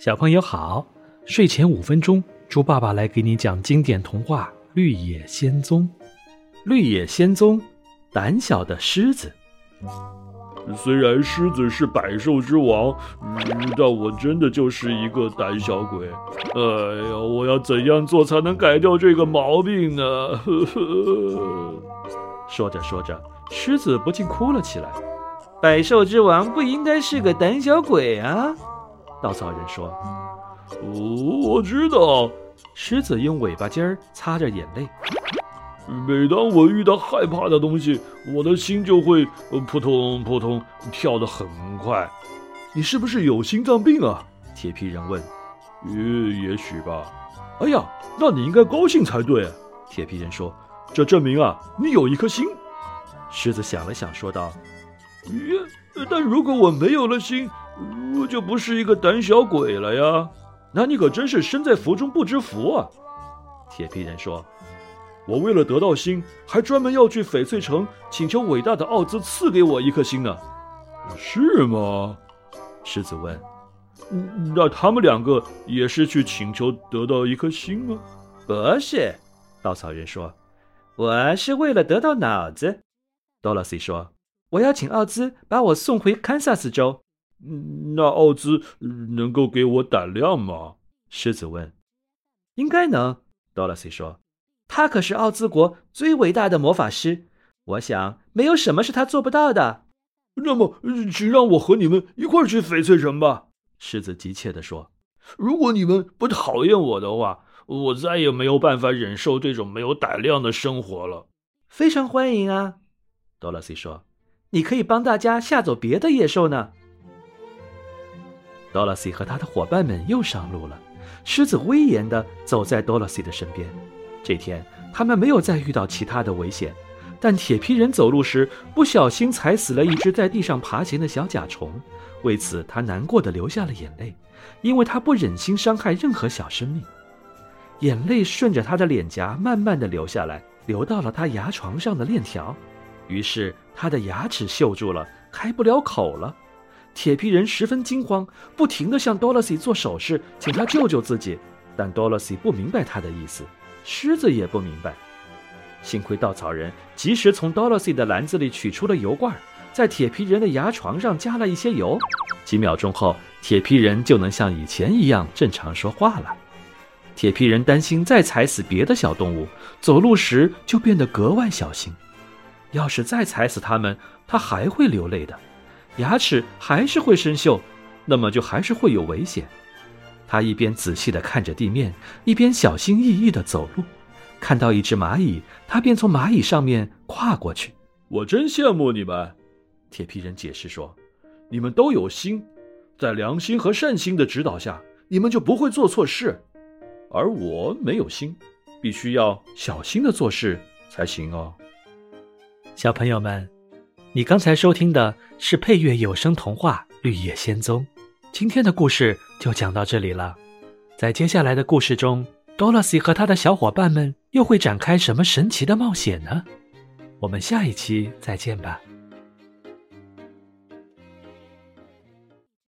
小朋友好，睡前五分钟，猪爸爸来给你讲经典童话《绿野仙踪》。绿野仙踪，胆小的狮子。虽然狮子是百兽之王，但我真的就是一个胆小鬼。哎呀，我要怎样做才能改掉这个毛病呢？呵呵。说着说着，狮子不禁哭了起来。百兽之王不应该是个胆小鬼啊！稻草人说：“哦，我知道。”狮子用尾巴尖儿擦着眼泪。每当我遇到害怕的东西，我的心就会扑通扑通跳得很快。你是不是有心脏病啊？铁皮人问。“也也许吧。”哎呀，那你应该高兴才对。铁皮人说：“这证明啊，你有一颗心。”狮子想了想，说道：“耶，但如果我没有了心……”我就不是一个胆小鬼了呀，那你可真是身在福中不知福啊！铁皮人说：“我为了得到心，还专门要去翡翠城请求伟大的奥兹赐给我一颗心呢。”是吗？狮子问。“那他们两个也是去请求得到一颗心吗？”“不是。”稻草人说，“我是为了得到脑子。”多萝西说：“我要请奥兹把我送回堪萨斯州。”那奥兹能够给我胆量吗？狮子问。应该能，多萝西说。他可是奥兹国最伟大的魔法师，我想没有什么是他做不到的。那么，请让我和你们一块去翡翠城吧。狮子急切地说。如果你们不讨厌我的话，我再也没有办法忍受这种没有胆量的生活了。非常欢迎啊，多萝西说。你可以帮大家吓走别的野兽呢。多萝西和他的伙伴们又上路了。狮子威严地走在多萝西的身边。这天，他们没有再遇到其他的危险，但铁皮人走路时不小心踩死了一只在地上爬行的小甲虫，为此他难过的流下了眼泪，因为他不忍心伤害任何小生命。眼泪顺着他的脸颊慢慢的流下来，流到了他牙床上的链条，于是他的牙齿锈住了，开不了口了。铁皮人十分惊慌，不停地向多萝西做手势，请他救救自己。但多萝西不明白他的意思，狮子也不明白。幸亏稻草人及时从多萝西的篮子里取出了油罐，在铁皮人的牙床上加了一些油。几秒钟后，铁皮人就能像以前一样正常说话了。铁皮人担心再踩死别的小动物，走路时就变得格外小心。要是再踩死它们，他还会流泪的。牙齿还是会生锈，那么就还是会有危险。他一边仔细地看着地面，一边小心翼翼地走路。看到一只蚂蚁，他便从蚂蚁上面跨过去。我真羡慕你们，铁皮人解释说：“你们都有心，在良心和善心的指导下，你们就不会做错事。而我没有心，必须要小心的做事才行哦。”小朋友们。你刚才收听的是配乐有声童话《绿野仙踪》，今天的故事就讲到这里了。在接下来的故事中，多萝西和他的小伙伴们又会展开什么神奇的冒险呢？我们下一期再见吧。